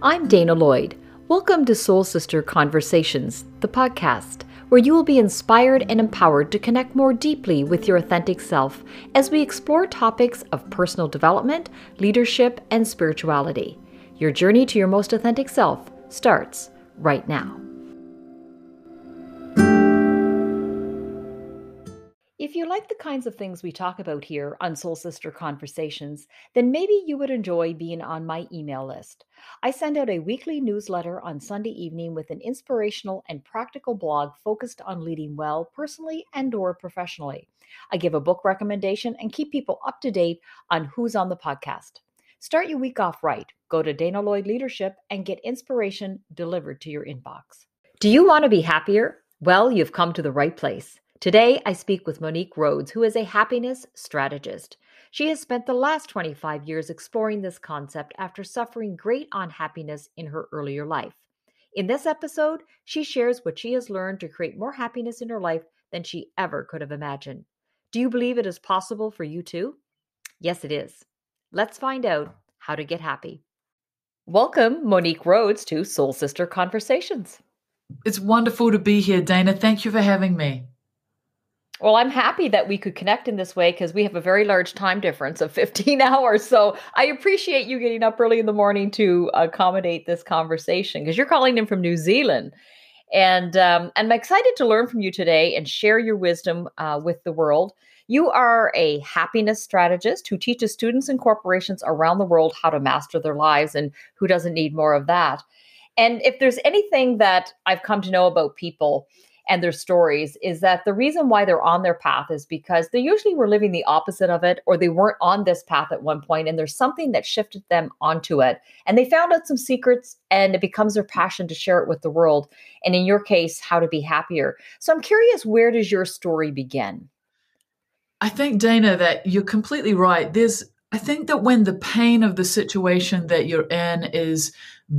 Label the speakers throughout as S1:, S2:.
S1: I'm Dana Lloyd. Welcome to Soul Sister Conversations, the podcast, where you will be inspired and empowered to connect more deeply with your authentic self as we explore topics of personal development, leadership, and spirituality. Your journey to your most authentic self starts right now. If you like the kinds of things we talk about here on Soul Sister Conversations, then maybe you would enjoy being on my email list. I send out a weekly newsletter on Sunday evening with an inspirational and practical blog focused on leading well personally and or professionally. I give a book recommendation and keep people up to date on who's on the podcast. Start your week off right. Go to Dana Lloyd Leadership and get inspiration delivered to your inbox. Do you want to be happier? Well, you've come to the right place. Today, I speak with Monique Rhodes, who is a happiness strategist. She has spent the last 25 years exploring this concept after suffering great unhappiness in her earlier life. In this episode, she shares what she has learned to create more happiness in her life than she ever could have imagined. Do you believe it is possible for you too? Yes, it is. Let's find out how to get happy. Welcome, Monique Rhodes, to Soul Sister Conversations.
S2: It's wonderful to be here, Dana. Thank you for having me.
S1: Well, I'm happy that we could connect in this way because we have a very large time difference of 15 hours. So I appreciate you getting up early in the morning to accommodate this conversation because you're calling in from New Zealand. And, um, and I'm excited to learn from you today and share your wisdom uh, with the world. You are a happiness strategist who teaches students and corporations around the world how to master their lives, and who doesn't need more of that? And if there's anything that I've come to know about people, and their stories is that the reason why they're on their path is because they usually were living the opposite of it or they weren't on this path at one point and there's something that shifted them onto it. And they found out some secrets and it becomes their passion to share it with the world and in your case how to be happier. So i'm curious where does your story begin?
S2: I think dana that you're completely right. There's i think that when the pain of the situation that you're in is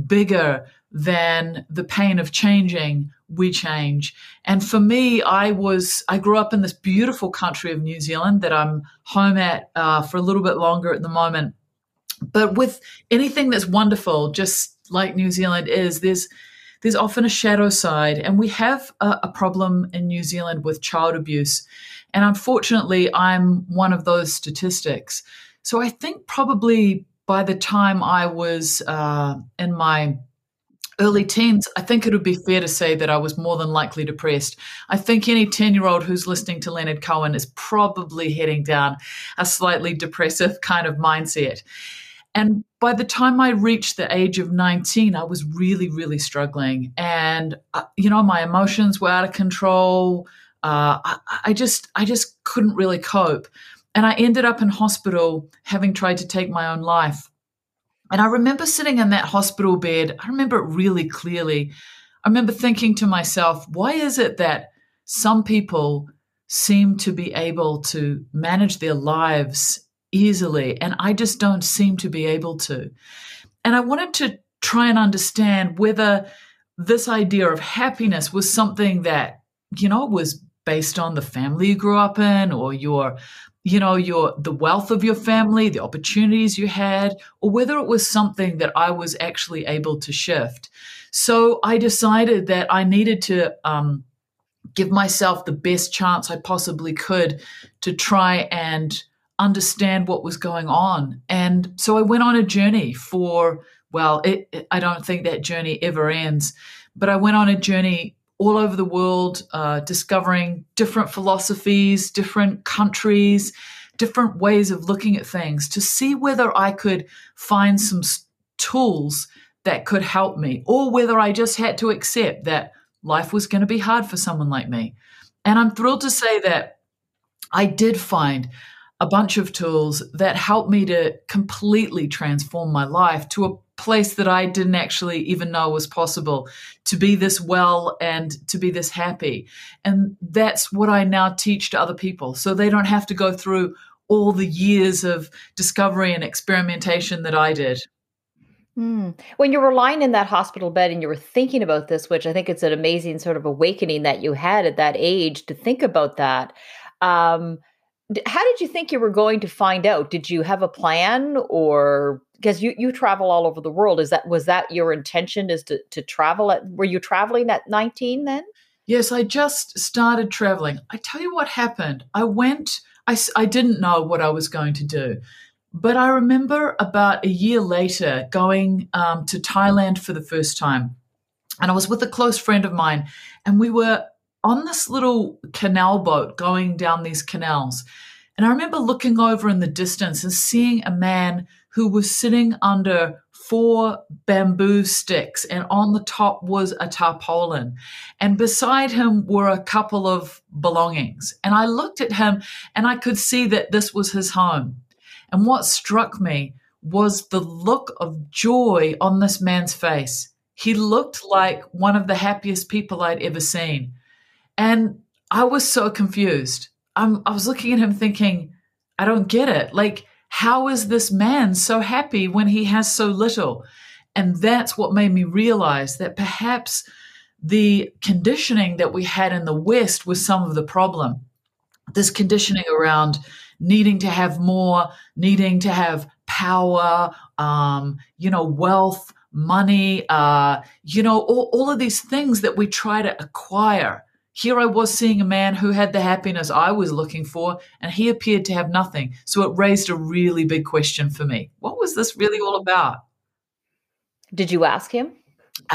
S2: bigger than the pain of changing, we change. And for me, I was, I grew up in this beautiful country of New Zealand that I'm home at uh, for a little bit longer at the moment. But with anything that's wonderful, just like New Zealand is, there's, there's often a shadow side. And we have a, a problem in New Zealand with child abuse. And unfortunately, I'm one of those statistics. So I think probably by the time I was uh, in my early teens, I think it would be fair to say that I was more than likely depressed. I think any 10 year old who's listening to Leonard Cohen is probably heading down a slightly depressive kind of mindset. And by the time I reached the age of 19, I was really, really struggling. And, uh, you know, my emotions were out of control. Uh, I, I just, I just couldn't really cope. And I ended up in hospital having tried to take my own life. And I remember sitting in that hospital bed, I remember it really clearly. I remember thinking to myself, why is it that some people seem to be able to manage their lives easily and I just don't seem to be able to? And I wanted to try and understand whether this idea of happiness was something that, you know, was based on the family you grew up in or your you know your the wealth of your family the opportunities you had or whether it was something that i was actually able to shift. So i decided that i needed to um, give myself the best chance i possibly could to try and understand what was going on. And so i went on a journey for well it, i don't think that journey ever ends but i went on a journey all over the world, uh, discovering different philosophies, different countries, different ways of looking at things to see whether I could find some tools that could help me, or whether I just had to accept that life was going to be hard for someone like me. And I'm thrilled to say that I did find a bunch of tools that helped me to completely transform my life to a place that I didn't actually even know was possible to be this well and to be this happy. And that's what I now teach to other people. So they don't have to go through all the years of discovery and experimentation that I did.
S1: Mm. When you were lying in that hospital bed and you were thinking about this, which I think it's an amazing sort of awakening that you had at that age to think about that. Um, how did you think you were going to find out? Did you have a plan or because you, you travel all over the world. Is that was that your intention is to, to travel at were you traveling at 19 then?
S2: Yes, I just started traveling. I tell you what happened. I went, I, I didn't know what I was going to do. But I remember about a year later going um, to Thailand for the first time. And I was with a close friend of mine, and we were on this little canal boat going down these canals. And I remember looking over in the distance and seeing a man who was sitting under four bamboo sticks, and on the top was a tarpaulin. And beside him were a couple of belongings. And I looked at him and I could see that this was his home. And what struck me was the look of joy on this man's face. He looked like one of the happiest people I'd ever seen. And I was so confused. I'm, I was looking at him thinking, I don't get it. Like, how is this man so happy when he has so little? And that's what made me realize that perhaps the conditioning that we had in the West was some of the problem. This conditioning around needing to have more, needing to have power, um, you know, wealth, money, uh, you know, all, all of these things that we try to acquire here I was seeing a man who had the happiness I was looking for, and he appeared to have nothing. So it raised a really big question for me. What was this really all about?
S1: Did you ask him?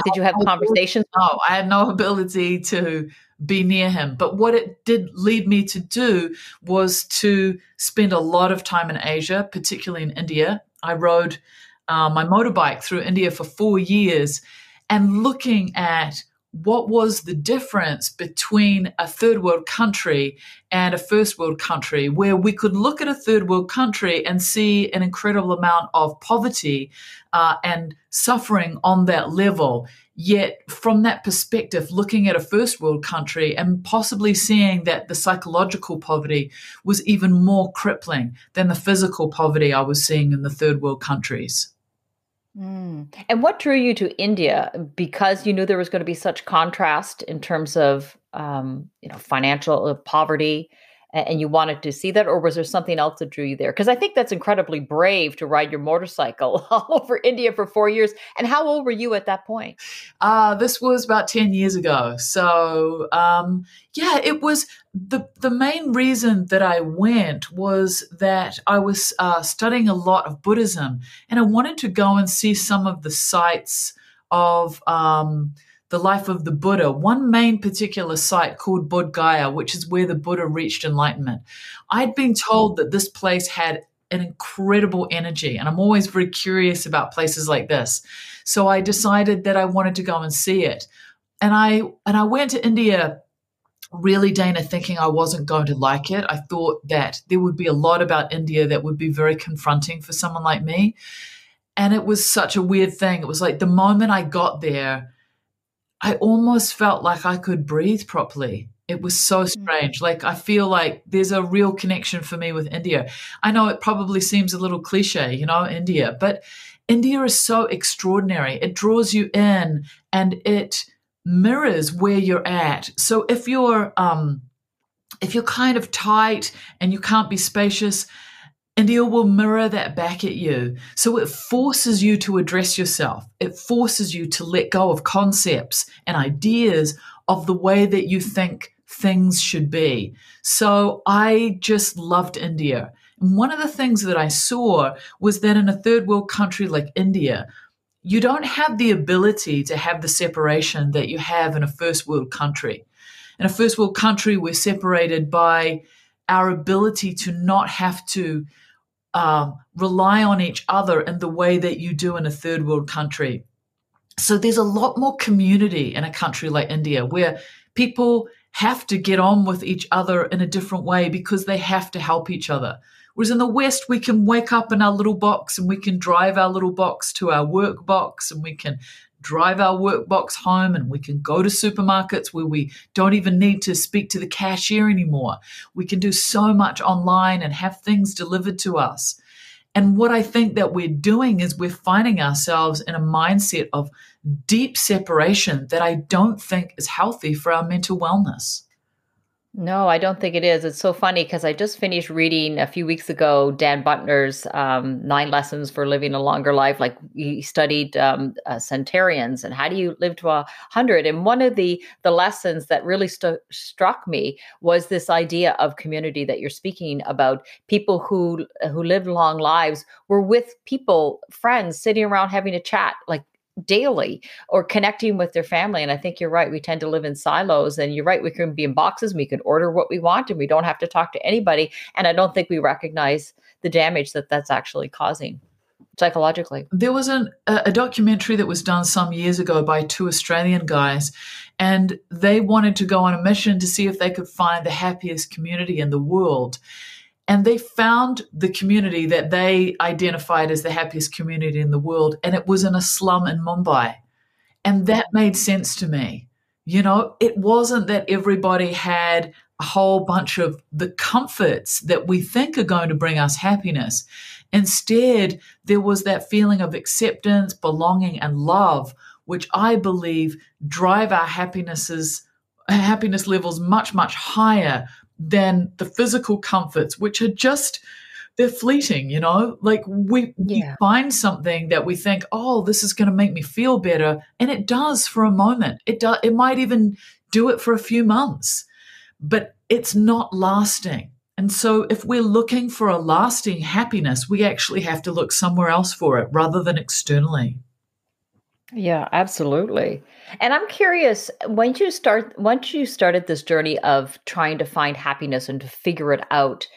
S1: Did you have conversations?
S2: No, I had no ability to be near him. But what it did lead me to do was to spend a lot of time in Asia, particularly in India. I rode uh, my motorbike through India for four years and looking at what was the difference between a third world country and a first world country, where we could look at a third world country and see an incredible amount of poverty uh, and suffering on that level. Yet, from that perspective, looking at a first world country and possibly seeing that the psychological poverty was even more crippling than the physical poverty I was seeing in the third world countries.
S1: Mm. And what drew you to India? Because you knew there was going to be such contrast in terms of, um, you know, financial poverty and you wanted to see that or was there something else that drew you there? Because i think that's incredibly brave to ride your motorcycle all over india for four years. And how old were you at that point?
S2: Uh, this was about 10 years ago. So um, yeah it was the, the main reason that i went was that i was uh, studying a lot of buddhism and i wanted to go and see some of the sites of um, the life of the Buddha, one main particular site called Bodh Gaya, which is where the Buddha reached enlightenment. I'd been told that this place had an incredible energy, and I'm always very curious about places like this. So I decided that I wanted to go and see it. And I and I went to India really Dana thinking I wasn't going to like it. I thought that there would be a lot about India that would be very confronting for someone like me. And it was such a weird thing. It was like the moment I got there, I almost felt like I could breathe properly. It was so mm. strange. Like, I feel like there's a real connection for me with India. I know it probably seems a little cliche, you know, India, but India is so extraordinary. It draws you in and it mirrors where you're at. So if you're, um, if you're kind of tight and you can't be spacious, India will mirror that back at you. So it forces you to address yourself. It forces you to let go of concepts and ideas of the way that you think things should be. So I just loved India. And one of the things that I saw was that in a third world country like India, you don't have the ability to have the separation that you have in a first world country. In a first world country, we're separated by our ability to not have to um, rely on each other in the way that you do in a third world country. So there's a lot more community in a country like India where people have to get on with each other in a different way because they have to help each other. Whereas in the West, we can wake up in our little box and we can drive our little box to our work box and we can drive our workbox home and we can go to supermarkets where we don't even need to speak to the cashier anymore. We can do so much online and have things delivered to us. And what I think that we're doing is we're finding ourselves in a mindset of deep separation that I don't think is healthy for our mental wellness.
S1: No, I don't think it is. It's so funny because I just finished reading a few weeks ago Dan Buettner's um, Nine Lessons for Living a Longer Life. Like he studied um, uh, centenarians and how do you live to a hundred. And one of the the lessons that really st- struck me was this idea of community that you're speaking about. People who who lived long lives were with people, friends, sitting around having a chat, like daily or connecting with their family. And I think you're right. We tend to live in silos. And you're right. We can be in boxes. We can order what we want and we don't have to talk to anybody. And I don't think we recognize the damage that that's actually causing psychologically.
S2: There was an, a documentary that was done some years ago by two Australian guys, and they wanted to go on a mission to see if they could find the happiest community in the world. And they found the community that they identified as the happiest community in the world, and it was in a slum in Mumbai. And that made sense to me. You know, it wasn't that everybody had a whole bunch of the comforts that we think are going to bring us happiness. Instead, there was that feeling of acceptance, belonging, and love, which I believe drive our happinesses, happiness levels much, much higher than the physical comforts, which are just they're fleeting, you know? Like we, yeah. we find something that we think, oh, this is going to make me feel better. And it does for a moment. It does, it might even do it for a few months, but it's not lasting. And so if we're looking for a lasting happiness, we actually have to look somewhere else for it rather than externally.
S1: Yeah, absolutely. And I'm curious, once you start once you started this journey of trying to find happiness and to figure it out,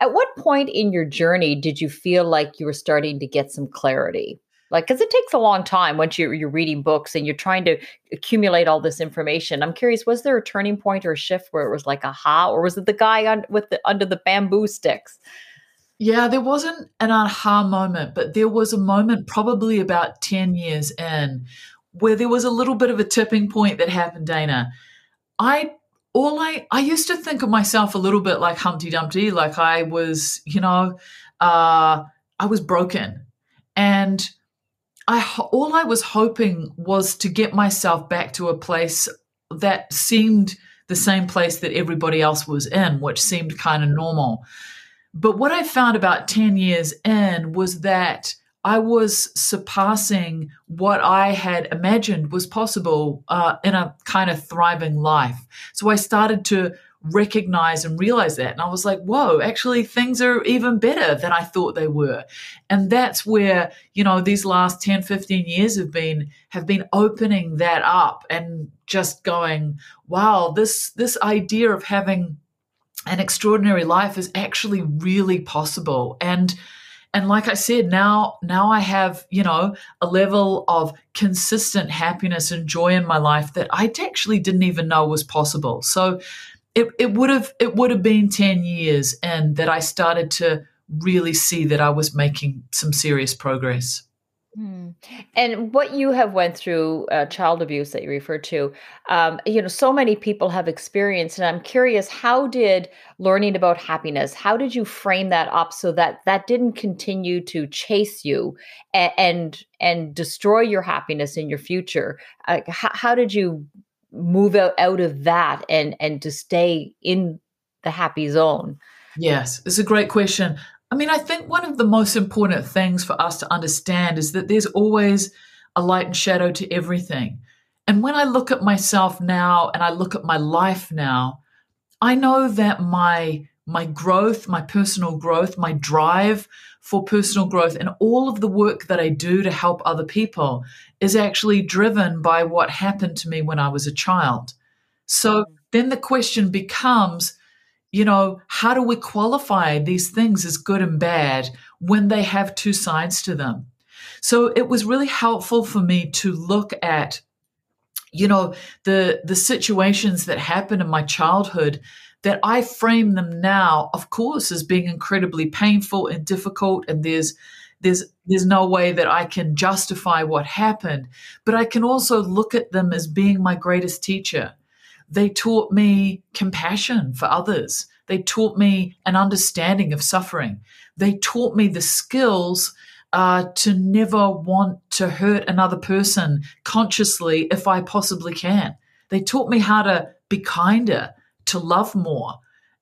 S1: at what point in your journey did you feel like you were starting to get some clarity? Like, because it takes a long time once you're, you're reading books and you're trying to accumulate all this information. I'm curious, was there a turning point or a shift where it was like aha, or was it the guy on, with the under the bamboo sticks?
S2: Yeah, there wasn't an aha moment, but there was a moment probably about 10 years in where there was a little bit of a tipping point that happened, Dana. I all I I used to think of myself a little bit like Humpty Dumpty, like I was, you know, uh, I was broken, and I all I was hoping was to get myself back to a place that seemed the same place that everybody else was in, which seemed kind of normal. But what I found about 10 years in was that I was surpassing what I had imagined was possible uh, in a kind of thriving life. So I started to recognize and realize that. And I was like, whoa, actually, things are even better than I thought they were. And that's where, you know, these last 10, 15 years have been, have been opening that up and just going, wow, this, this idea of having an extraordinary life is actually really possible. And and like I said, now now I have, you know, a level of consistent happiness and joy in my life that I actually didn't even know was possible. So it, it would have it would have been 10 years and that I started to really see that I was making some serious progress.
S1: Hmm. And what you have went through, uh, child abuse that you refer to, um, you know, so many people have experienced, and I'm curious, how did learning about happiness, how did you frame that up so that that didn't continue to chase you and and, and destroy your happiness in your future? Uh, how, how did you move out, out of that and and to stay in the happy zone?
S2: Yes, it's a great question. I mean, I think one of the most important things for us to understand is that there's always a light and shadow to everything. And when I look at myself now and I look at my life now, I know that my my growth, my personal growth, my drive for personal growth and all of the work that I do to help other people is actually driven by what happened to me when I was a child. So mm-hmm. then the question becomes you know, how do we qualify these things as good and bad when they have two sides to them? So it was really helpful for me to look at, you know, the the situations that happened in my childhood that I frame them now, of course, as being incredibly painful and difficult, and there's there's there's no way that I can justify what happened, but I can also look at them as being my greatest teacher. They taught me compassion for others. They taught me an understanding of suffering. They taught me the skills uh, to never want to hurt another person consciously if I possibly can. They taught me how to be kinder to love more.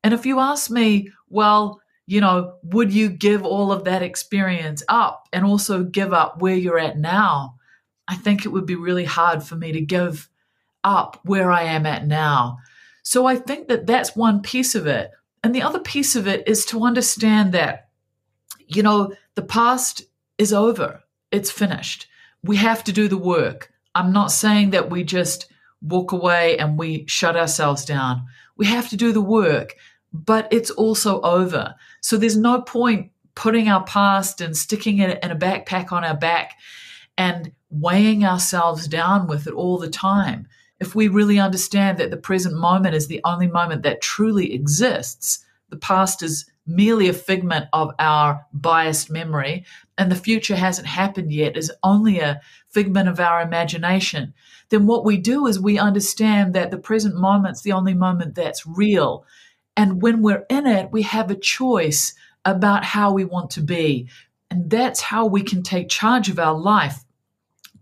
S2: And if you ask me, well, you know, would you give all of that experience up and also give up where you're at now? I think it would be really hard for me to give up where I am at now. So I think that that's one piece of it. And the other piece of it is to understand that, you know, the past is over, it's finished. We have to do the work. I'm not saying that we just walk away and we shut ourselves down. We have to do the work, but it's also over. So there's no point putting our past and sticking it in a backpack on our back and weighing ourselves down with it all the time. If we really understand that the present moment is the only moment that truly exists, the past is merely a figment of our biased memory, and the future hasn't happened yet, is only a figment of our imagination, then what we do is we understand that the present moment's the only moment that's real. And when we're in it, we have a choice about how we want to be. And that's how we can take charge of our life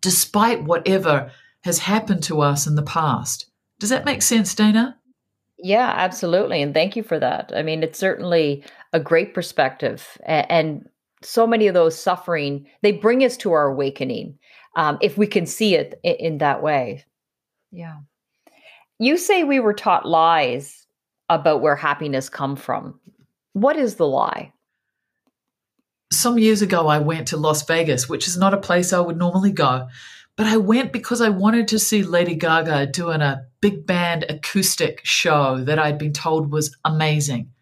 S2: despite whatever has happened to us in the past. Does that make sense, Dana?
S1: Yeah, absolutely. And thank you for that. I mean, it's certainly a great perspective. And so many of those suffering, they bring us to our awakening um, if we can see it in, in that way. Yeah. You say we were taught lies about where happiness come from. What is the lie?
S2: Some years ago, I went to Las Vegas, which is not a place I would normally go. But I went because I wanted to see Lady Gaga doing a big band acoustic show that I'd been told was amazing.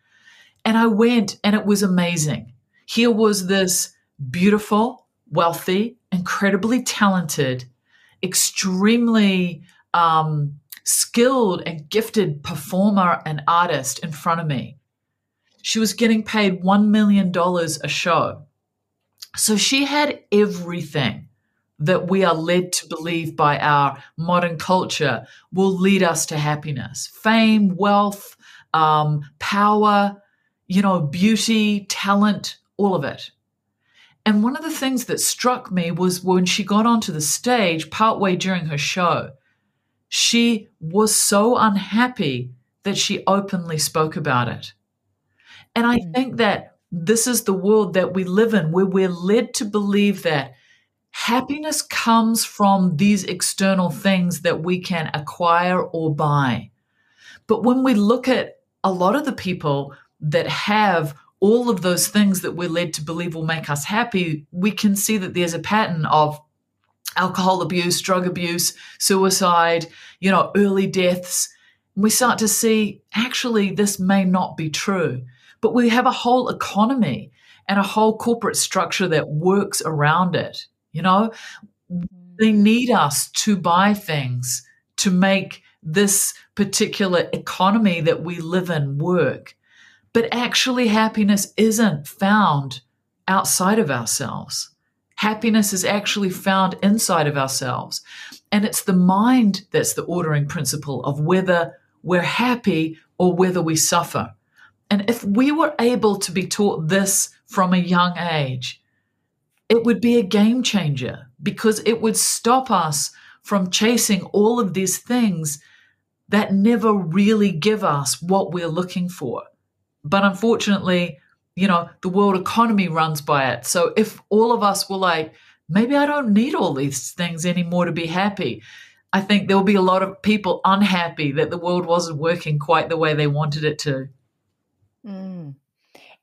S2: And I went and it was amazing. Here was this beautiful, wealthy, incredibly talented, extremely um, skilled and gifted performer and artist in front of me. She was getting paid $1 million a show. So she had everything that we are led to believe by our modern culture will lead us to happiness fame, wealth, um, power, you know, beauty, talent, all of it. And one of the things that struck me was when she got onto the stage partway during her show, she was so unhappy that she openly spoke about it. And I mm. think that this is the world that we live in, where we're led to believe that happiness comes from these external things that we can acquire or buy. But when we look at a lot of the people that have all of those things that we're led to believe will make us happy, we can see that there's a pattern of alcohol abuse, drug abuse, suicide, you know, early deaths. We start to see actually this may not be true. But we have a whole economy and a whole corporate structure that works around it. You know, they mm-hmm. need us to buy things to make this particular economy that we live in work. But actually, happiness isn't found outside of ourselves. Happiness is actually found inside of ourselves. And it's the mind that's the ordering principle of whether we're happy or whether we suffer. And if we were able to be taught this from a young age, it would be a game changer because it would stop us from chasing all of these things that never really give us what we're looking for. But unfortunately, you know, the world economy runs by it. So if all of us were like, maybe I don't need all these things anymore to be happy, I think there will be a lot of people unhappy that the world wasn't working quite the way they wanted it to.
S1: Mm.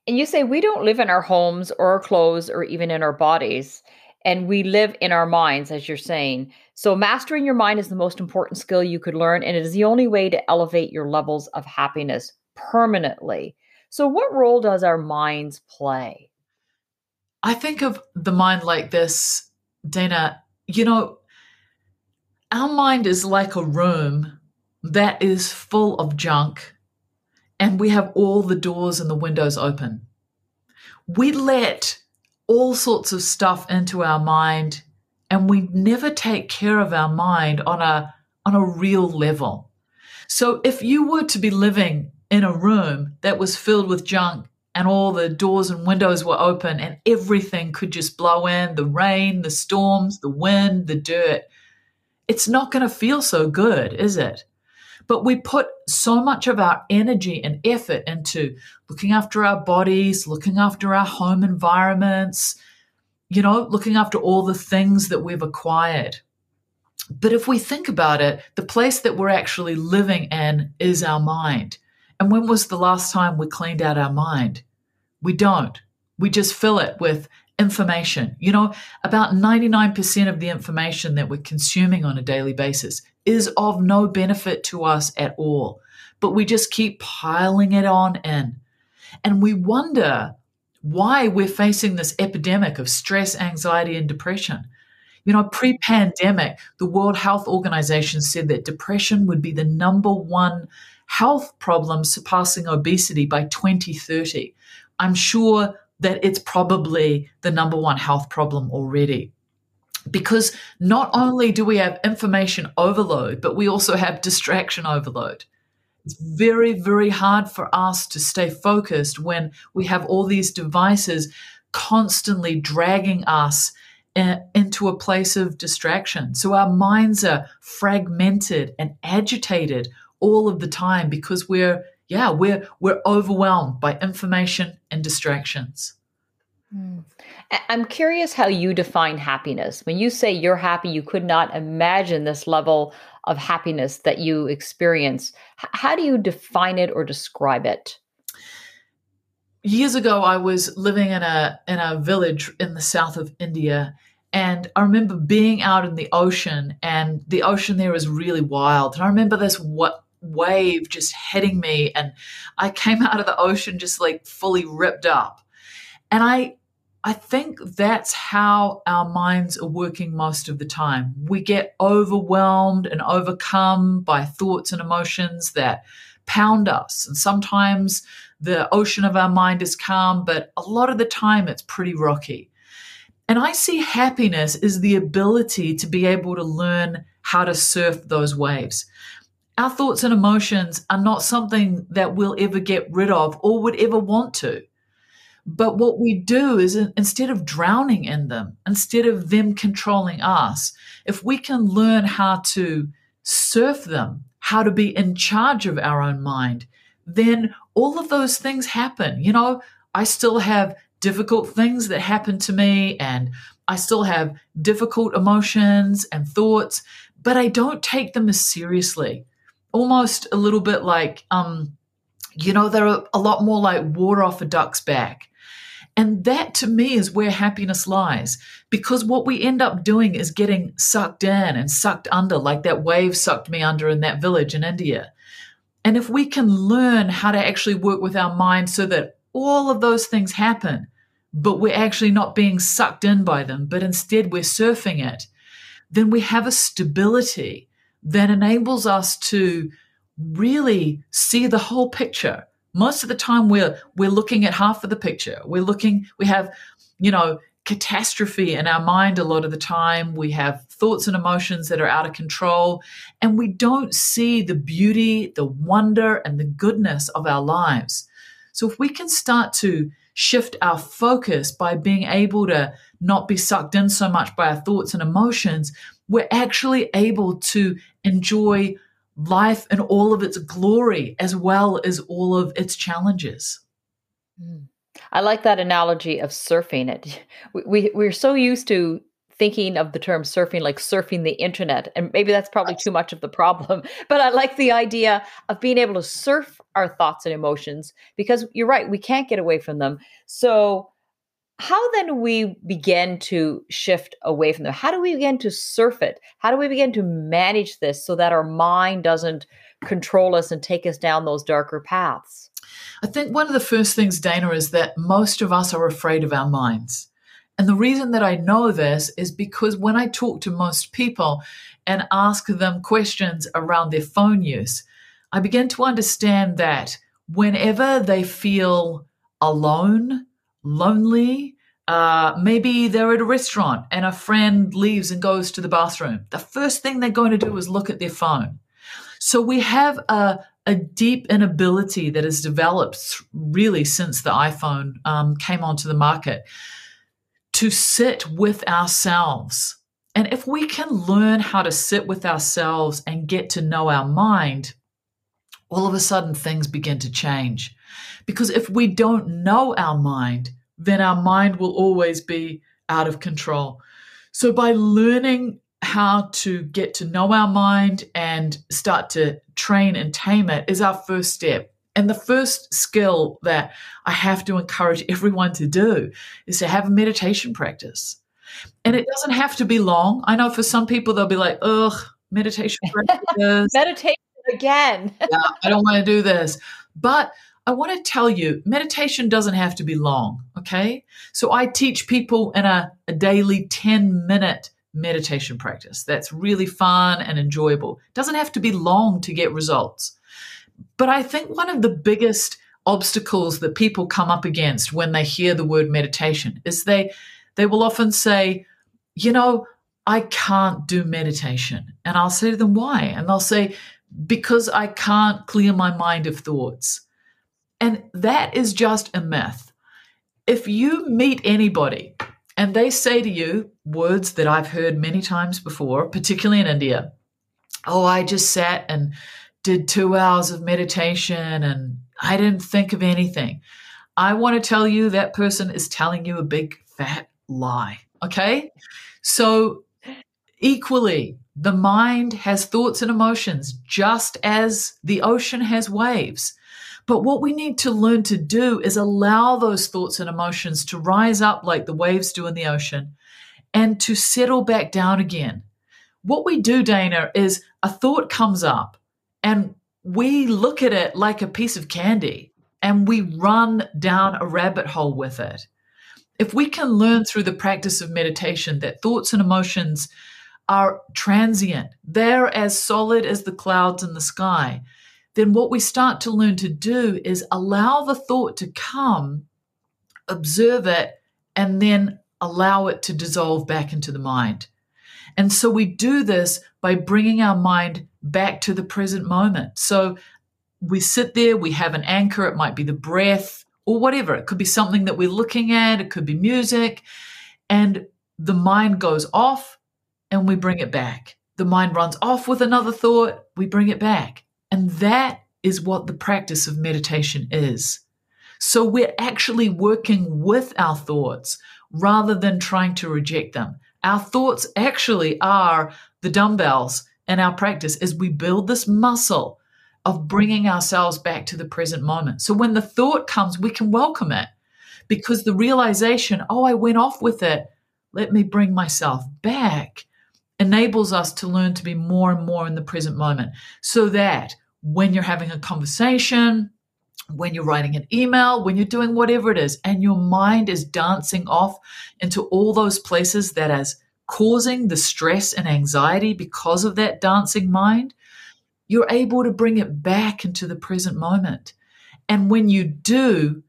S1: And you say we don't live in our homes or our clothes or even in our bodies, and we live in our minds, as you're saying. So, mastering your mind is the most important skill you could learn, and it is the only way to elevate your levels of happiness permanently. So, what role does our minds play?
S2: I think of the mind like this, Dana. You know, our mind is like a room that is full of junk and we have all the doors and the windows open. We let all sorts of stuff into our mind and we never take care of our mind on a on a real level. So if you were to be living in a room that was filled with junk and all the doors and windows were open and everything could just blow in, the rain, the storms, the wind, the dirt, it's not going to feel so good, is it? But we put so much of our energy and effort into looking after our bodies, looking after our home environments, you know, looking after all the things that we've acquired. But if we think about it, the place that we're actually living in is our mind. And when was the last time we cleaned out our mind? We don't. We just fill it with information. You know, about 99% of the information that we're consuming on a daily basis is of no benefit to us at all. But we just keep piling it on in. And we wonder why we're facing this epidemic of stress, anxiety, and depression. You know, pre pandemic, the World Health Organization said that depression would be the number one health problem surpassing obesity by 2030. I'm sure that it's probably the number one health problem already. Because not only do we have information overload, but we also have distraction overload. It's very, very hard for us to stay focused when we have all these devices constantly dragging us uh, into a place of distraction. So our minds are fragmented and agitated all of the time because we're yeah, we're we're overwhelmed by information and distractions.
S1: Mm. I'm curious how you define happiness. When you say you're happy, you could not imagine this level of happiness that you experience. How do you define it or describe it?
S2: Years ago, I was living in a in a village in the south of India, and I remember being out in the ocean, and the ocean there is really wild. And I remember this what wave just hitting me, and I came out of the ocean just like fully ripped up. And I I think that's how our minds are working most of the time. We get overwhelmed and overcome by thoughts and emotions that pound us. And sometimes the ocean of our mind is calm, but a lot of the time it's pretty rocky. And I see happiness as the ability to be able to learn how to surf those waves. Our thoughts and emotions are not something that we'll ever get rid of or would ever want to. But what we do is instead of drowning in them, instead of them controlling us, if we can learn how to surf them, how to be in charge of our own mind, then all of those things happen. You know, I still have difficult things that happen to me and I still have difficult emotions and thoughts, but I don't take them as seriously. Almost a little bit like, um, you know, they're a lot more like water off a duck's back. And that to me is where happiness lies. Because what we end up doing is getting sucked in and sucked under, like that wave sucked me under in that village in India. And if we can learn how to actually work with our mind so that all of those things happen, but we're actually not being sucked in by them, but instead we're surfing it, then we have a stability that enables us to really see the whole picture most of the time we're we're looking at half of the picture. We're looking we have you know catastrophe in our mind a lot of the time. We have thoughts and emotions that are out of control and we don't see the beauty the wonder and the goodness of our lives. So if we can start to shift our focus by being able to not be sucked in so much by our thoughts and emotions we're actually able to enjoy life in all of its glory as well as all of its challenges.
S1: Mm. I like that analogy of surfing it. We, we we're so used to thinking of the term surfing like surfing the internet and maybe that's probably too much of the problem but i like the idea of being able to surf our thoughts and emotions because you're right we can't get away from them so how then we begin to shift away from them? How do we begin to surf it? How do we begin to manage this so that our mind doesn't control us and take us down those darker paths?
S2: I think one of the first things, Dana, is that most of us are afraid of our minds. And the reason that I know this is because when I talk to most people and ask them questions around their phone use, I begin to understand that whenever they feel alone, lonely. Uh, maybe they're at a restaurant and a friend leaves and goes to the bathroom. The first thing they're going to do is look at their phone. So we have a, a deep inability that has developed really since the iPhone um, came onto the market to sit with ourselves. And if we can learn how to sit with ourselves and get to know our mind, all of a sudden things begin to change. Because if we don't know our mind, then our mind will always be out of control. So by learning how to get to know our mind and start to train and tame it is our first step. And the first skill that I have to encourage everyone to do is to have a meditation practice. And it doesn't have to be long. I know for some people, they'll be like, ugh, meditation practice.
S1: meditation again.
S2: yeah, I don't want to do this. But I want to tell you, meditation doesn't have to be long. Okay. So I teach people in a, a daily 10 minute meditation practice. That's really fun and enjoyable. It doesn't have to be long to get results. But I think one of the biggest obstacles that people come up against when they hear the word meditation is they they will often say, you know, I can't do meditation. And I'll say to them, why? And they'll say, because I can't clear my mind of thoughts. And that is just a myth. If you meet anybody and they say to you words that I've heard many times before, particularly in India, oh, I just sat and did two hours of meditation and I didn't think of anything. I want to tell you that person is telling you a big fat lie. Okay. So, equally, the mind has thoughts and emotions just as the ocean has waves. But what we need to learn to do is allow those thoughts and emotions to rise up like the waves do in the ocean and to settle back down again. What we do, Dana, is a thought comes up and we look at it like a piece of candy and we run down a rabbit hole with it. If we can learn through the practice of meditation that thoughts and emotions are transient, they're as solid as the clouds in the sky, then what we start to learn to do is allow the thought to come, observe it, and then allow it to dissolve back into the mind. And so we do this by bringing our mind back to the present moment. So we sit there, we have an anchor, it might be the breath or whatever. It could be something that we're looking at, it could be music, and the mind goes off and we bring it back. The mind runs off with another thought, we bring it back. And that is what the practice of meditation is. So we're actually working with our thoughts rather than trying to reject them. Our thoughts actually are the dumbbells in our practice as we build this muscle of bringing ourselves back to the present moment. So when the thought comes, we can welcome it because the realization, oh, I went off with it, let me bring myself back, enables us to learn to be more and more in the present moment so that when you're having a conversation, when you're writing an email, when you're doing whatever it is, and your mind is dancing off into all those places that is causing the stress and anxiety because of that dancing mind, you're able to bring it back into the present moment. And when you do,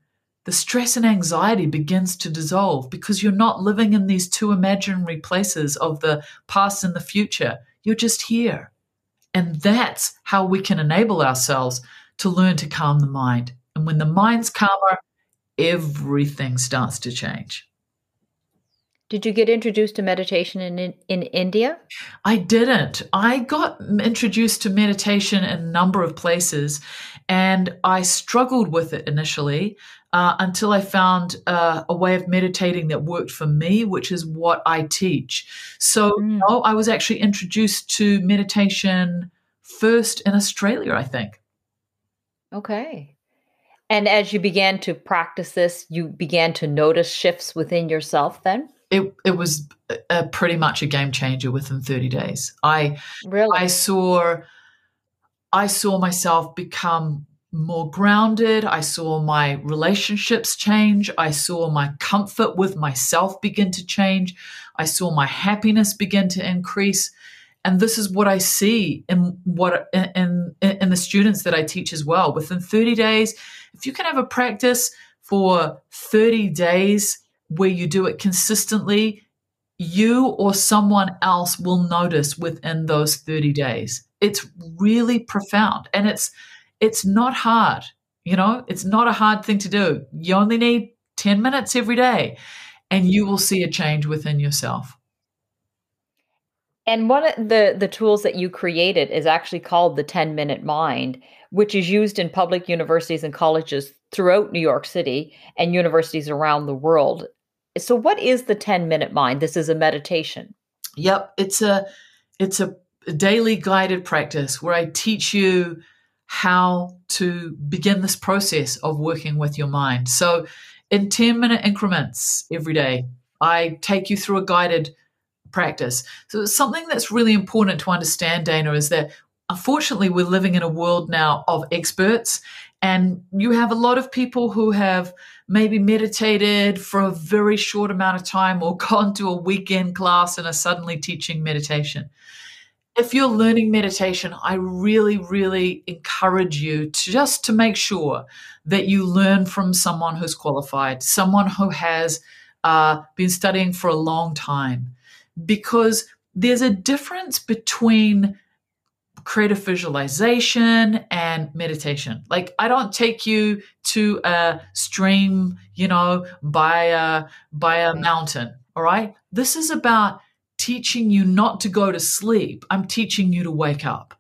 S2: the stress and anxiety begins to dissolve because you're not living in these two imaginary places of the past and the future. You're just here. And that's how we can enable ourselves to learn to calm the mind. And when the mind's calmer, everything starts to change.
S1: Did you get introduced to meditation in, in, in India?
S2: I didn't. I got introduced to meditation in a number of places, and I struggled with it initially uh, until I found uh, a way of meditating that worked for me, which is what I teach. So, mm. I was actually introduced to meditation first in Australia, I think.
S1: Okay. And as you began to practice this, you began to notice shifts within yourself then?
S2: It it was a, pretty much a game changer within 30 days. I
S1: really
S2: I saw I saw myself become more grounded. I saw my relationships change. I saw my comfort with myself begin to change. I saw my happiness begin to increase. And this is what I see in what in, in, in the students that I teach as well. Within 30 days, if you can have a practice for 30 days, where you do it consistently, you or someone else will notice within those 30 days. It's really profound and it's it's not hard. You know, it's not a hard thing to do. You only need 10 minutes every day and you will see a change within yourself.
S1: And one of the the tools that you created is actually called the 10 minute mind, which is used in public universities and colleges throughout New York City and universities around the world. So what is the 10 minute mind? This is a meditation.
S2: Yep, it's a it's a daily guided practice where I teach you how to begin this process of working with your mind. So in 10 minute increments every day, I take you through a guided practice. So something that's really important to understand, Dana, is that unfortunately we're living in a world now of experts and you have a lot of people who have maybe meditated for a very short amount of time or gone to a weekend class and are suddenly teaching meditation. If you're learning meditation, I really, really encourage you to just to make sure that you learn from someone who's qualified, someone who has uh, been studying for a long time because there's a difference between creative visualization and meditation. Like I don't take you to a stream, you know, by a by a mm. mountain, all right? This is about teaching you not to go to sleep. I'm teaching you to wake up.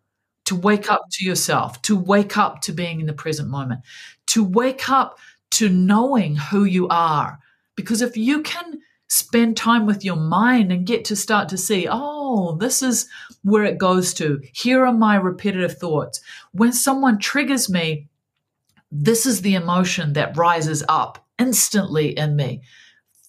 S2: To wake up to yourself, to wake up to being in the present moment, to wake up to knowing who you are. Because if you can spend time with your mind and get to start to see, oh, this is where it goes to. Here are my repetitive thoughts. When someone triggers me, this is the emotion that rises up instantly in me.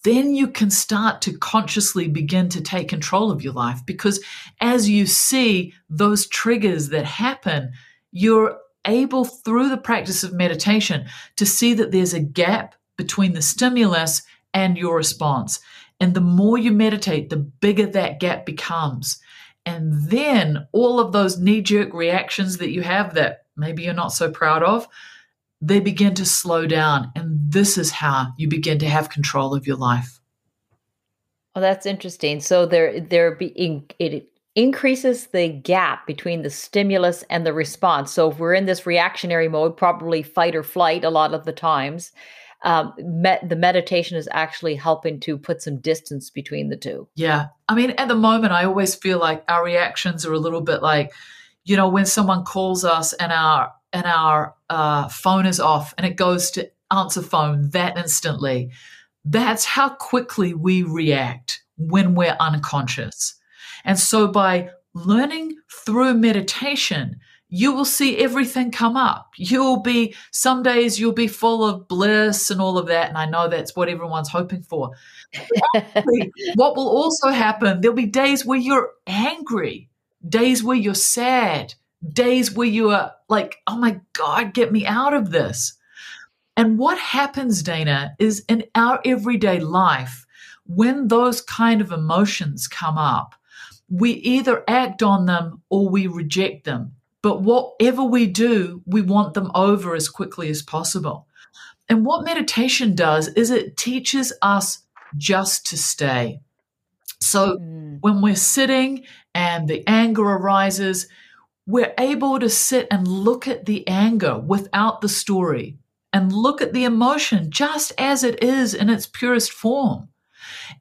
S2: Then you can start to consciously begin to take control of your life because as you see those triggers that happen, you're able through the practice of meditation to see that there's a gap between the stimulus and your response. And the more you meditate, the bigger that gap becomes. And then all of those knee jerk reactions that you have that maybe you're not so proud of, they begin to slow down. And this is how you begin to have control of your life.
S1: Oh, that's interesting. So there, there being it increases the gap between the stimulus and the response. So if we're in this reactionary mode, probably fight or flight a lot of the times, um, met, the meditation is actually helping to put some distance between the two.
S2: Yeah. I mean, at the moment, I always feel like our reactions are a little bit like, you know, when someone calls us and our and our uh, phone is off and it goes to answer phone that instantly. That's how quickly we react when we're unconscious. And so by learning through meditation, you will see everything come up. You'll be, some days you'll be full of bliss and all of that. And I know that's what everyone's hoping for. What will also happen, there'll be days where you're angry, days where you're sad, days where you are like, oh my God, get me out of this. And what happens, Dana, is in our everyday life, when those kind of emotions come up, we either act on them or we reject them but whatever we do, we want them over as quickly as possible. And what meditation does is it teaches us just to stay. So mm. when we're sitting and the anger arises, we're able to sit and look at the anger without the story and look at the emotion just as it is in its purest form.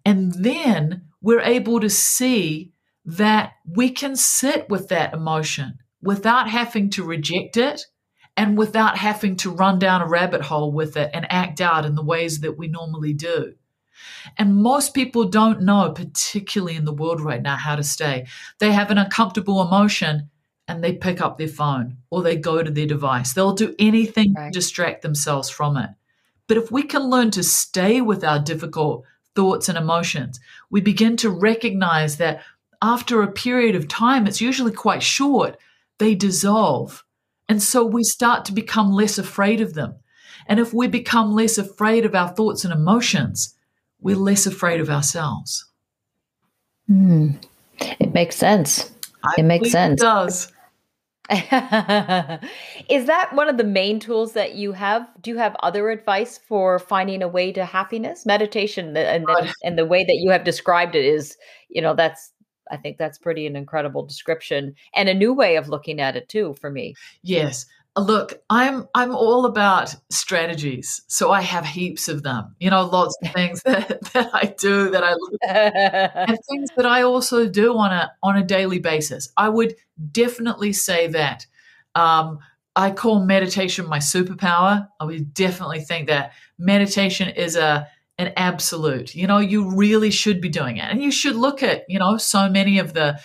S2: And then we're able to see that we can sit with that emotion without having to reject it and without having to run down a rabbit hole with it and act out in the ways that we normally do. And most people don't know, particularly in the world right now, how to stay. They have an uncomfortable emotion and they pick up their phone or they go to their device. They'll do anything right. to distract themselves from it. But if we can learn to stay with our difficult thoughts and emotions, we begin to recognize that after a period of time, it's usually quite short, they dissolve. And so we start to become less afraid of them. And if we become less afraid of our thoughts and emotions, we're less afraid of ourselves.
S1: Mm. It makes sense. I it makes sense.
S2: It does.
S1: Is that one of the main tools that you have? Do you have other advice for finding a way to happiness? Meditation and, and, and the way that you have described it is, you know, that's I think that's pretty an incredible description and a new way of looking at it too for me.
S2: Yes. Look, I'm I'm all about strategies, so I have heaps of them. You know, lots of things that, that I do that I and things that I also do on a on a daily basis. I would definitely say that. Um, I call meditation my superpower. I would definitely think that meditation is a an absolute. You know, you really should be doing it, and you should look at you know so many of the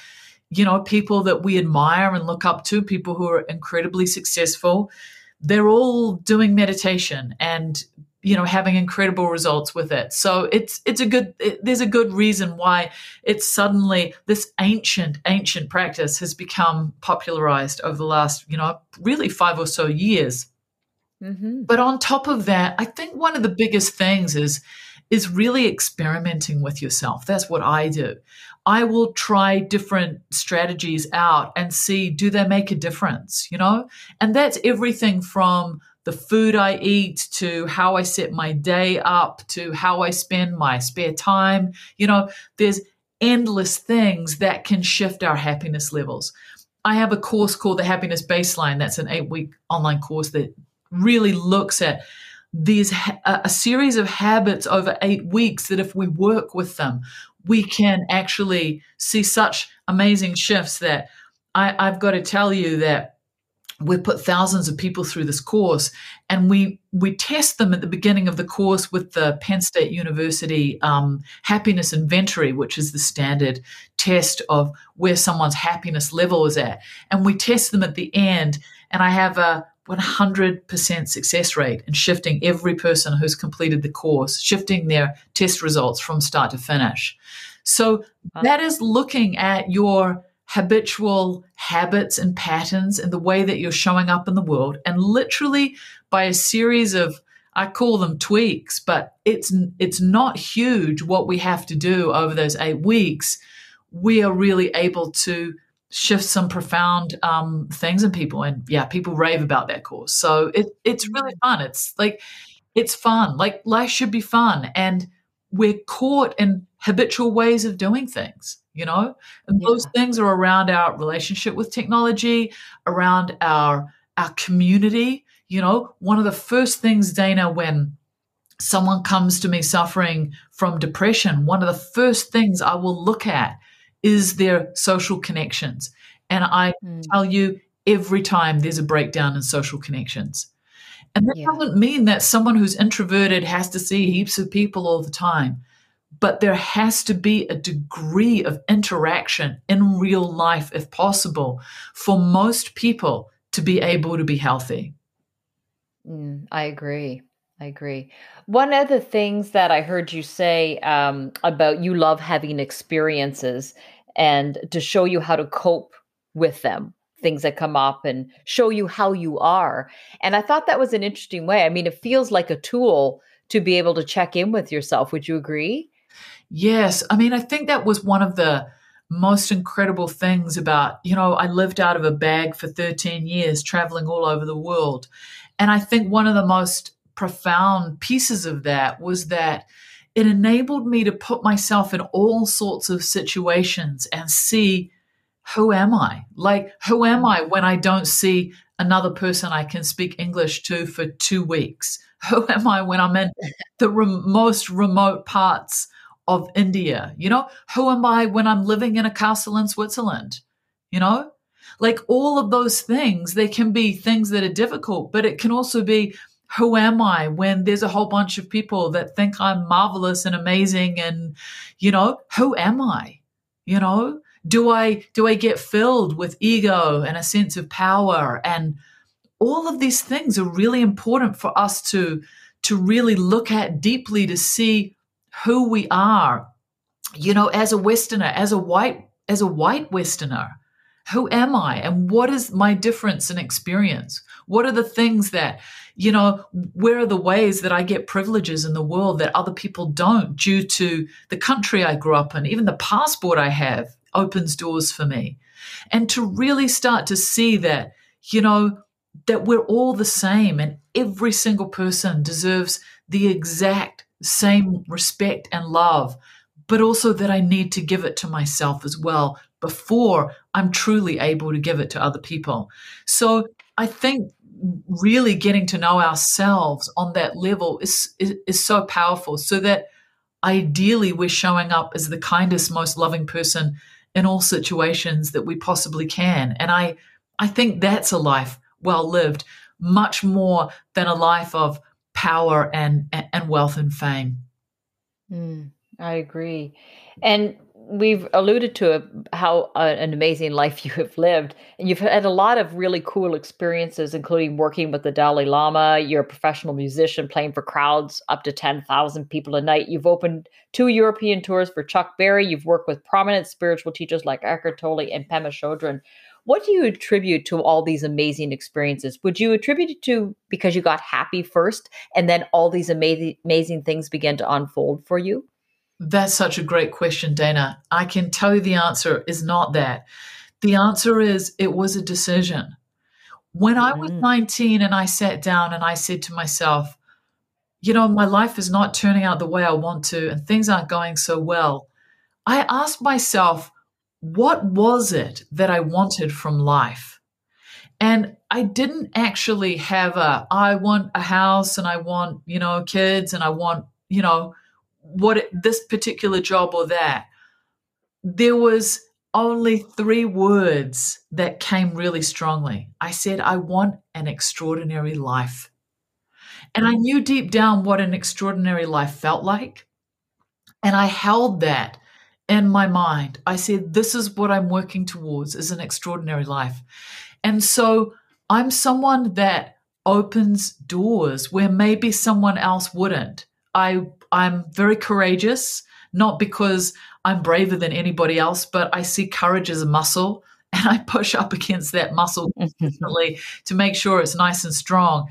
S2: you know, people that we admire and look up to, people who are incredibly successful, they're all doing meditation and you know having incredible results with it so it's it's a good it, there's a good reason why it's suddenly this ancient ancient practice has become popularized over the last you know really five or so years mm-hmm. but on top of that i think one of the biggest things is is really experimenting with yourself that's what i do I will try different strategies out and see do they make a difference, you know? And that's everything from the food I eat to how I set my day up to how I spend my spare time. You know, there's endless things that can shift our happiness levels. I have a course called the Happiness Baseline. That's an eight week online course that really looks at these a series of habits over eight weeks that if we work with them we can actually see such amazing shifts that I, I've got to tell you that we put thousands of people through this course and we we test them at the beginning of the course with the penn state university um, happiness inventory which is the standard test of where someone's happiness level is at. And we test them at the end and i have a 100% success rate in shifting every person who's completed the course, shifting their test results from start to finish. So that is looking at your habitual habits and patterns and the way that you're showing up in the world and literally by a series of I call them tweaks, but it's it's not huge what we have to do over those 8 weeks. We are really able to shift some profound um, things in people. And yeah, people rave about that course. So it, it's really mm. fun. It's like, it's fun. Like life should be fun. And we're caught in habitual ways of doing things, you know? And yeah. those things are around our relationship with technology, around our our community. You know, one of the first things, Dana, when someone comes to me suffering from depression, one of the first things I will look at is their social connections. And I mm. tell you, every time there's a breakdown in social connections. And that yeah. doesn't mean that someone who's introverted has to see heaps of people all the time, but there has to be a degree of interaction in real life, if possible, for most people to be able to be healthy.
S1: Mm, I agree. I agree. One of the things that I heard you say um, about you love having experiences and to show you how to cope with them things that come up and show you how you are. And i thought that was an interesting way. I mean it feels like a tool to be able to check in with yourself. Would you agree?
S2: Yes. I mean i think that was one of the most incredible things about you know i lived out of a bag for 13 years traveling all over the world. And i think one of the most profound pieces of that was that it enabled me to put myself in all sorts of situations and see who am I? Like, who am I when I don't see another person I can speak English to for two weeks? Who am I when I'm in the most remote parts of India? You know, who am I when I'm living in a castle in Switzerland? You know, like all of those things, they can be things that are difficult, but it can also be who am I? When there's a whole bunch of people that think I'm marvelous and amazing and you know who am I? You know do I do I get filled with ego and a sense of power? And all of these things are really important for us to to really look at deeply to see who we are. You know as a westerner as a white as a white westerner who am I? And what is my difference in experience? What are the things that you know, where are the ways that I get privileges in the world that other people don't due to the country I grew up in? Even the passport I have opens doors for me. And to really start to see that, you know, that we're all the same and every single person deserves the exact same respect and love, but also that I need to give it to myself as well before I'm truly able to give it to other people. So I think really getting to know ourselves on that level is, is, is so powerful. So that ideally we're showing up as the kindest, most loving person in all situations that we possibly can. And I I think that's a life well lived, much more than a life of power and and wealth and fame.
S1: Mm, I agree. And we've alluded to how uh, an amazing life you have lived. And you've had a lot of really cool experiences including working with the dalai lama. You're a professional musician playing for crowds up to 10,000 people a night. You've opened two european tours for chuck berry. You've worked with prominent spiritual teachers like eckhart tolle and pema chodron. What do you attribute to all these amazing experiences? Would you attribute it to because you got happy first and then all these amazing amazing things began to unfold for you?
S2: That's such a great question, Dana. I can tell you the answer is not that. The answer is it was a decision. When I was mm. 19 and I sat down and I said to myself, you know, my life is not turning out the way I want to and things aren't going so well, I asked myself, what was it that I wanted from life? And I didn't actually have a, I want a house and I want, you know, kids and I want, you know, what it, this particular job or that. There was only three words that came really strongly. I said, I want an extraordinary life. And I knew deep down what an extraordinary life felt like. And I held that in my mind. I said, This is what I'm working towards is an extraordinary life. And so I'm someone that opens doors where maybe someone else wouldn't. I I'm very courageous, not because I'm braver than anybody else, but I see courage as a muscle and I push up against that muscle constantly to make sure it's nice and strong.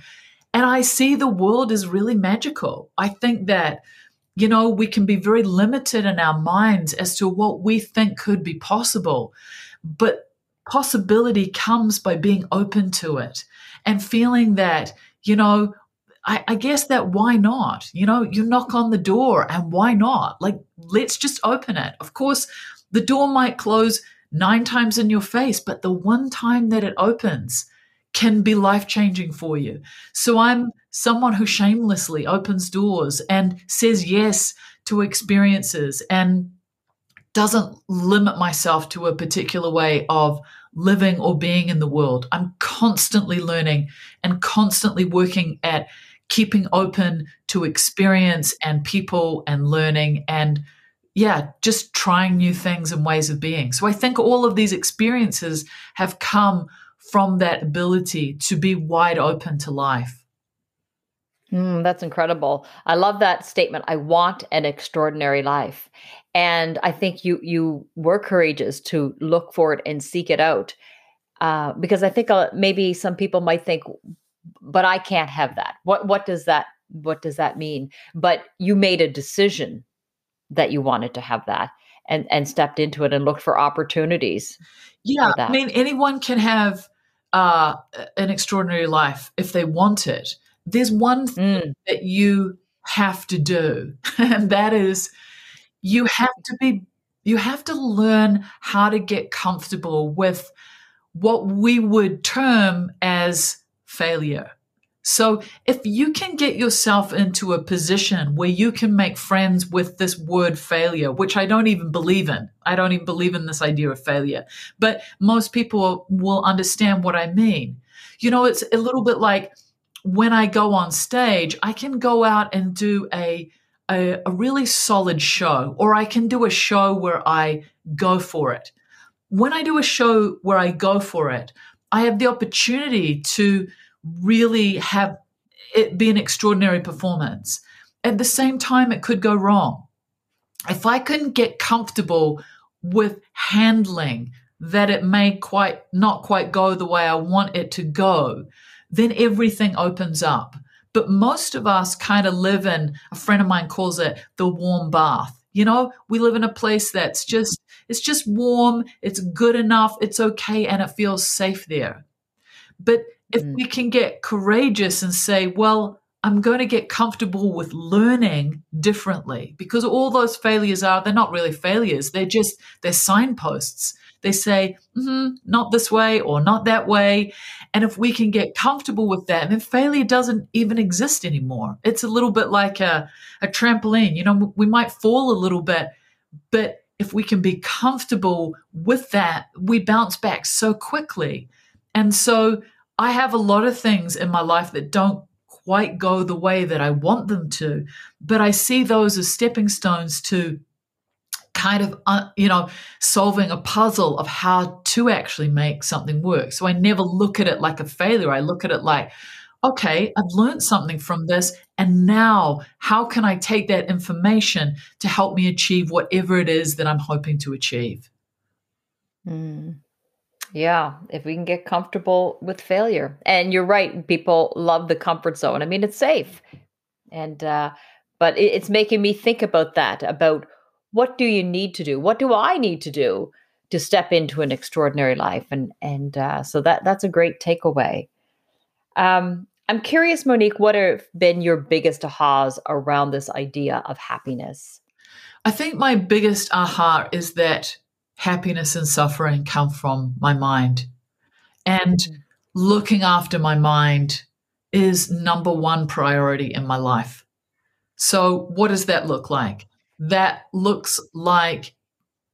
S2: And I see the world as really magical. I think that you know, we can be very limited in our minds as to what we think could be possible. But possibility comes by being open to it and feeling that, you know, I, I, guess that why not? You know, you knock on the door and why not? Like, let's just open it. Of course, the door might close nine times in your face, but the one time that it opens can be life changing for you. So I'm someone who shamelessly opens doors and says yes to experiences and doesn't limit myself to a particular way of living or being in the world. I'm constantly learning and constantly working at keeping open to experience and people and learning and yeah, just trying new things and ways of being. So I think all of these experiences have come from that ability to be wide open to life.
S1: Mm, that's incredible. I love that statement. I want an extraordinary life. And I think you you were courageous to look for it and seek it out. Uh, because I think uh, maybe some people might think, but I can't have that. What what does that what does that mean? But you made a decision that you wanted to have that and and stepped into it and looked for opportunities.
S2: Yeah, I mean anyone can have uh, an extraordinary life if they want it there's one thing mm. that you have to do, and that is you have to be you have to learn how to get comfortable with what we would term as failure. So, if you can get yourself into a position where you can make friends with this word failure, which I don't even believe in, I don't even believe in this idea of failure, but most people will understand what I mean. You know, it's a little bit like when I go on stage, I can go out and do a, a, a really solid show, or I can do a show where I go for it. When I do a show where I go for it, I have the opportunity to really have it be an extraordinary performance. At the same time, it could go wrong. If I can get comfortable with handling that it may quite not quite go the way I want it to go, then everything opens up. But most of us kind of live in, a friend of mine calls it the warm bath. You know, we live in a place that's just, it's just warm, it's good enough, it's okay, and it feels safe there. But if mm. we can get courageous and say, well, I'm going to get comfortable with learning differently because all those failures are, they're not really failures. They're just, they're signposts. They say, mm-hmm, not this way or not that way. And if we can get comfortable with that, then failure doesn't even exist anymore. It's a little bit like a, a trampoline. You know, we might fall a little bit, but if we can be comfortable with that, we bounce back so quickly. And so I have a lot of things in my life that don't quite go the way that I want them to, but I see those as stepping stones to kind of uh, you know solving a puzzle of how to actually make something work. So i never look at it like a failure. I look at it like okay i've learned something from this and now how can i take that information to help me achieve whatever it is that i'm hoping to achieve?
S1: Mm. Yeah if we can get comfortable with failure and you're right people love the comfort zone i mean it's safe and uh but it's making me think about that about what do you need to do? What do I need to do to step into an extraordinary life? And and uh, so that that's a great takeaway. Um, I'm curious, Monique, what have been your biggest ahas around this idea of happiness?
S2: I think my biggest aha is that happiness and suffering come from my mind. And mm-hmm. looking after my mind is number one priority in my life. So, what does that look like? that looks like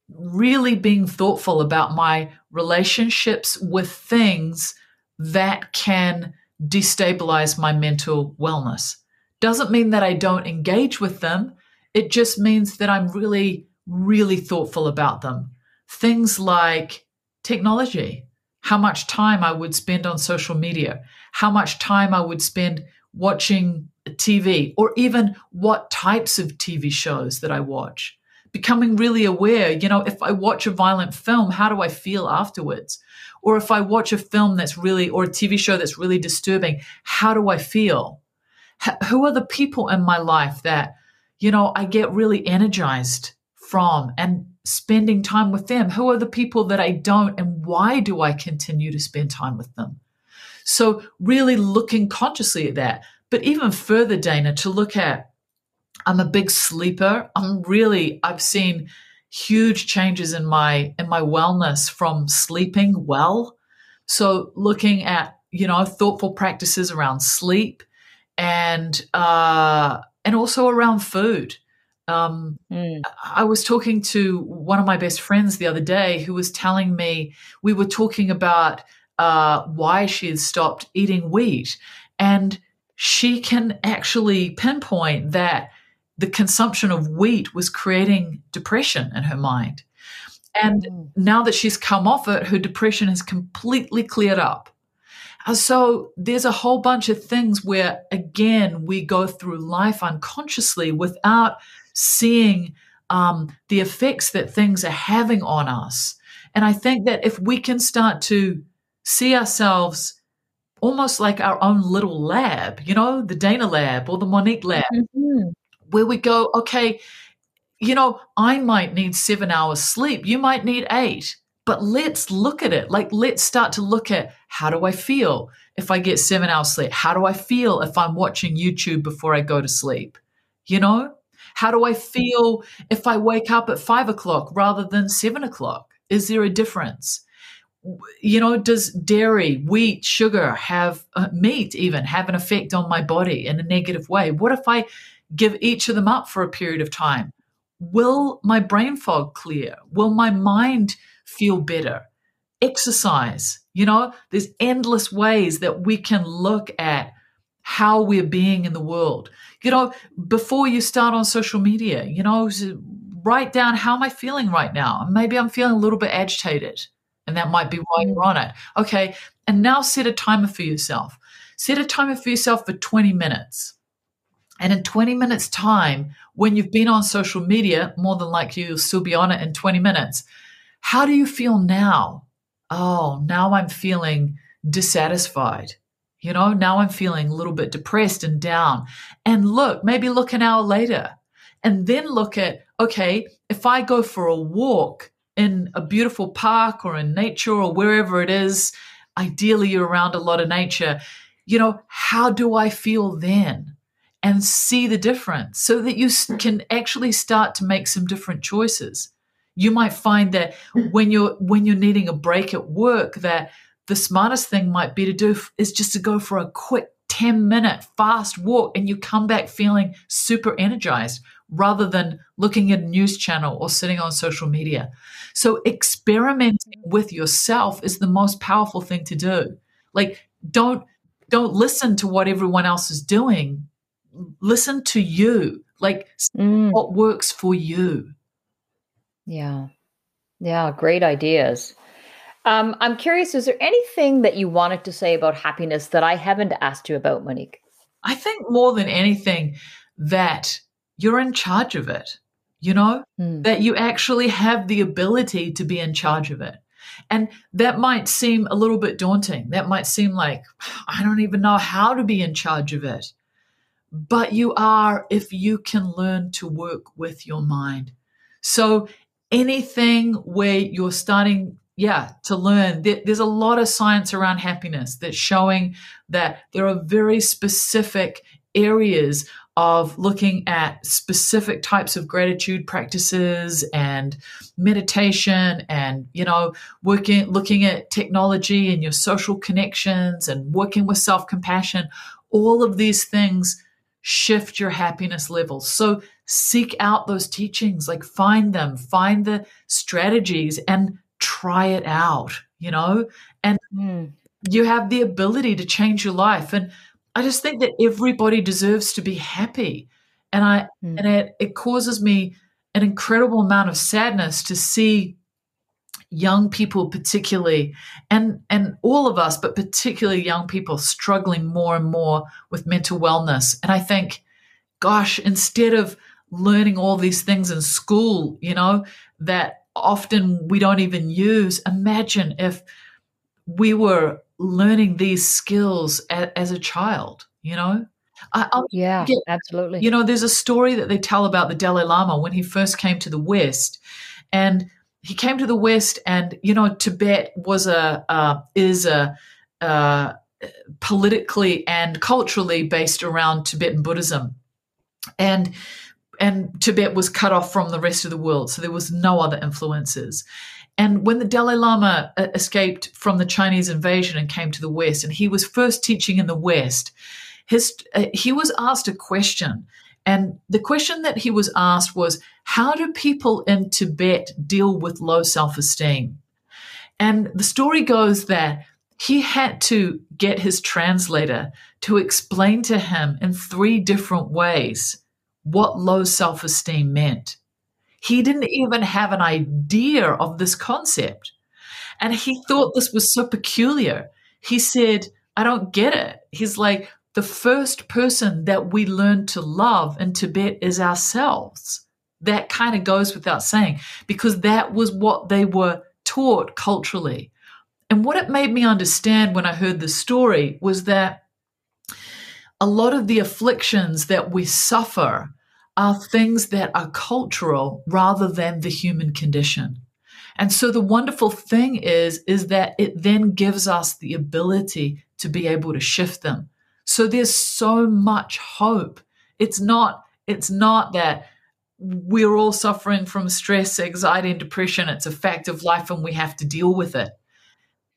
S2: really being thoughtful about my relationships with things that can destabilize my mental wellness. Doesn't mean that I don't engage with them. It just means that I'm really, really thoughtful about them. Things like technology, how much time I would spend on social media, how much time I would spend watching TV or even what types of TV shows that I watch. Becoming really aware, you know, if I watch a violent film, how do I feel afterwards? Or if I watch a film that's really, or a TV show that's really disturbing, how do I feel? H- who are the people in my life that, you know, I get really energized from and spending time with them? Who are the people that I don't, and why do I continue to spend time with them? So, really looking consciously at that. But even further, Dana, to look at, I'm a big sleeper. I'm really, I've seen huge changes in my in my wellness from sleeping well. So looking at you know thoughtful practices around sleep and uh, and also around food. Um, mm. I was talking to one of my best friends the other day who was telling me we were talking about uh, why she had stopped eating wheat, and she can actually pinpoint that the consumption of wheat was creating depression in her mind. And mm. now that she's come off it, her depression has completely cleared up. So there's a whole bunch of things where, again, we go through life unconsciously without seeing um, the effects that things are having on us. And I think that if we can start to see ourselves almost like our own little lab, you know, the Dana lab or the Monique lab, mm-hmm. where we go, okay, you know, I might need seven hours sleep, you might need eight, but let's look at it. Like, let's start to look at how do I feel if I get seven hours sleep? How do I feel if I'm watching YouTube before I go to sleep? You know, how do I feel if I wake up at five o'clock rather than seven o'clock? Is there a difference? you know, does dairy, wheat, sugar have uh, meat even have an effect on my body in a negative way? What if I give each of them up for a period of time? Will my brain fog clear? Will my mind feel better? Exercise, you know, there's endless ways that we can look at how we're being in the world. You know, before you start on social media, you know, write down how am I feeling right now? Maybe I'm feeling a little bit agitated and that might be why you're mm. on it. Okay. And now set a timer for yourself. Set a timer for yourself for 20 minutes. And in 20 minutes' time, when you've been on social media, more than likely you'll still be on it in 20 minutes. How do you feel now? Oh, now I'm feeling dissatisfied. You know, now I'm feeling a little bit depressed and down. And look, maybe look an hour later and then look at, okay, if I go for a walk in a beautiful park or in nature or wherever it is, ideally you're around a lot of nature, you know, how do I feel then? and see the difference so that you can actually start to make some different choices you might find that when you're when you're needing a break at work that the smartest thing might be to do is just to go for a quick 10 minute fast walk and you come back feeling super energized rather than looking at a news channel or sitting on social media. So experimenting with yourself is the most powerful thing to do. Like don't don't listen to what everyone else is doing. Listen to you. Like mm. what works for you.
S1: Yeah. Yeah, great ideas. Um, I'm curious, is there anything that you wanted to say about happiness that I haven't asked you about, Monique?
S2: I think more than anything that you're in charge of it, you know, mm. that you actually have the ability to be in charge of it. And that might seem a little bit daunting. That might seem like, I don't even know how to be in charge of it. But you are if you can learn to work with your mind. So anything where you're starting yeah to learn. There's a lot of science around happiness that's showing that there are very specific areas of looking at specific types of gratitude practices and meditation and you know working looking at technology and your social connections and working with self-compassion. All of these things shift your happiness levels so seek out those teachings, like find them, find the strategies and try it out, you know? And mm. you have the ability to change your life. And I just think that everybody deserves to be happy. And I mm. and it, it causes me an incredible amount of sadness to see young people particularly and and all of us but particularly young people struggling more and more with mental wellness and i think gosh instead of learning all these things in school, you know, that often we don't even use. Imagine if we were learning these skills a, as a child, you know?
S1: I, yeah, absolutely.
S2: You know, there's a story that they tell about the Dalai Lama when he first came to the West, and he came to the West, and you know, Tibet was a uh, is a uh, politically and culturally based around Tibetan Buddhism, and and Tibet was cut off from the rest of the world, so there was no other influences. And when the Dalai Lama uh, escaped from the Chinese invasion and came to the West, and he was first teaching in the West, his, uh, he was asked a question. And the question that he was asked was How do people in Tibet deal with low self esteem? And the story goes that he had to get his translator to explain to him in three different ways what low self esteem meant. He didn't even have an idea of this concept. And he thought this was so peculiar. He said, I don't get it. He's like, the first person that we learn to love in Tibet is ourselves. That kind of goes without saying because that was what they were taught culturally. And what it made me understand when I heard the story was that a lot of the afflictions that we suffer are things that are cultural rather than the human condition. And so the wonderful thing is is that it then gives us the ability to be able to shift them. So there's so much hope. It's not it's not that we're all suffering from stress, anxiety and depression. It's a fact of life and we have to deal with it.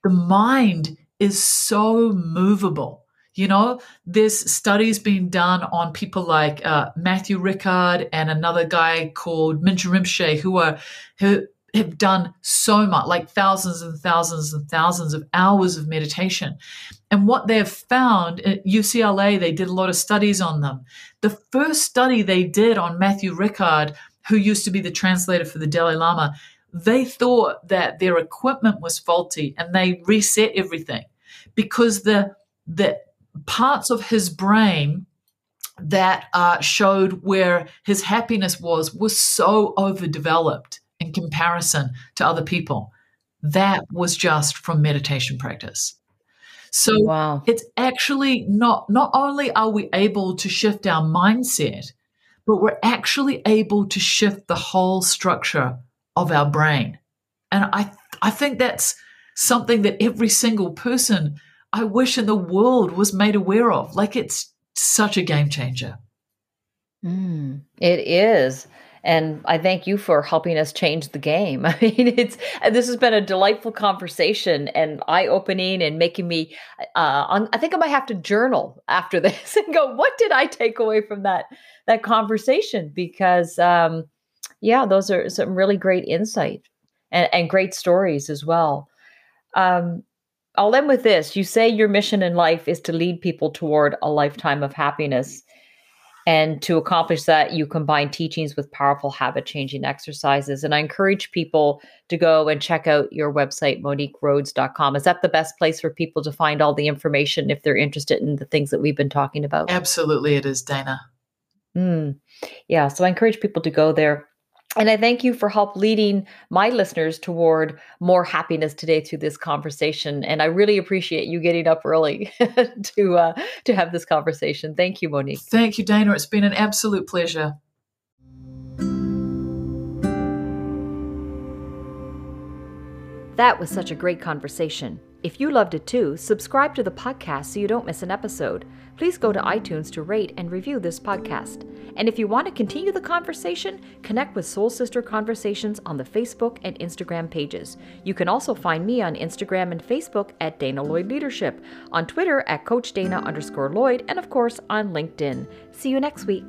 S2: The mind is so movable you know, there's studies being done on people like uh, Matthieu Ricard and another guy called Mingyur Rinpoche who are who have done so much, like thousands and thousands and thousands of hours of meditation. And what they've found at UCLA, they did a lot of studies on them. The first study they did on Matthieu Ricard, who used to be the translator for the Dalai Lama, they thought that their equipment was faulty and they reset everything because the the parts of his brain that uh, showed where his happiness was was so overdeveloped in comparison to other people. That was just from meditation practice. So wow. it's actually not not only are we able to shift our mindset, but we're actually able to shift the whole structure of our brain. And I I think that's something that every single person I wish in the world was made aware of. Like it's such a game changer.
S1: Mm, it is. And I thank you for helping us change the game. I mean, it's this has been a delightful conversation and eye opening and making me. Uh, I think I might have to journal after this and go, what did I take away from that that conversation? Because um, yeah, those are some really great insight and, and great stories as well. Um, I'll end with this. You say your mission in life is to lead people toward a lifetime of happiness. And to accomplish that, you combine teachings with powerful habit changing exercises. And I encourage people to go and check out your website, moniquerhodes.com. Is that the best place for people to find all the information if they're interested in the things that we've been talking about?
S2: Absolutely, it is, Dana.
S1: Mm. Yeah, so I encourage people to go there. And I thank you for help leading my listeners toward more happiness today through this conversation. And I really appreciate you getting up early to uh, to have this conversation. Thank you, Monique.
S2: Thank you, Dana. It's been an absolute pleasure.
S1: That was such a great conversation. If you loved it too, subscribe to the podcast so you don't miss an episode. Please go to iTunes to rate and review this podcast. And if you want to continue the conversation, connect with Soul Sister Conversations on the Facebook and Instagram pages. You can also find me on Instagram and Facebook at Dana Lloyd Leadership, on Twitter at Coach Dana underscore Lloyd, and of course on LinkedIn. See you next week.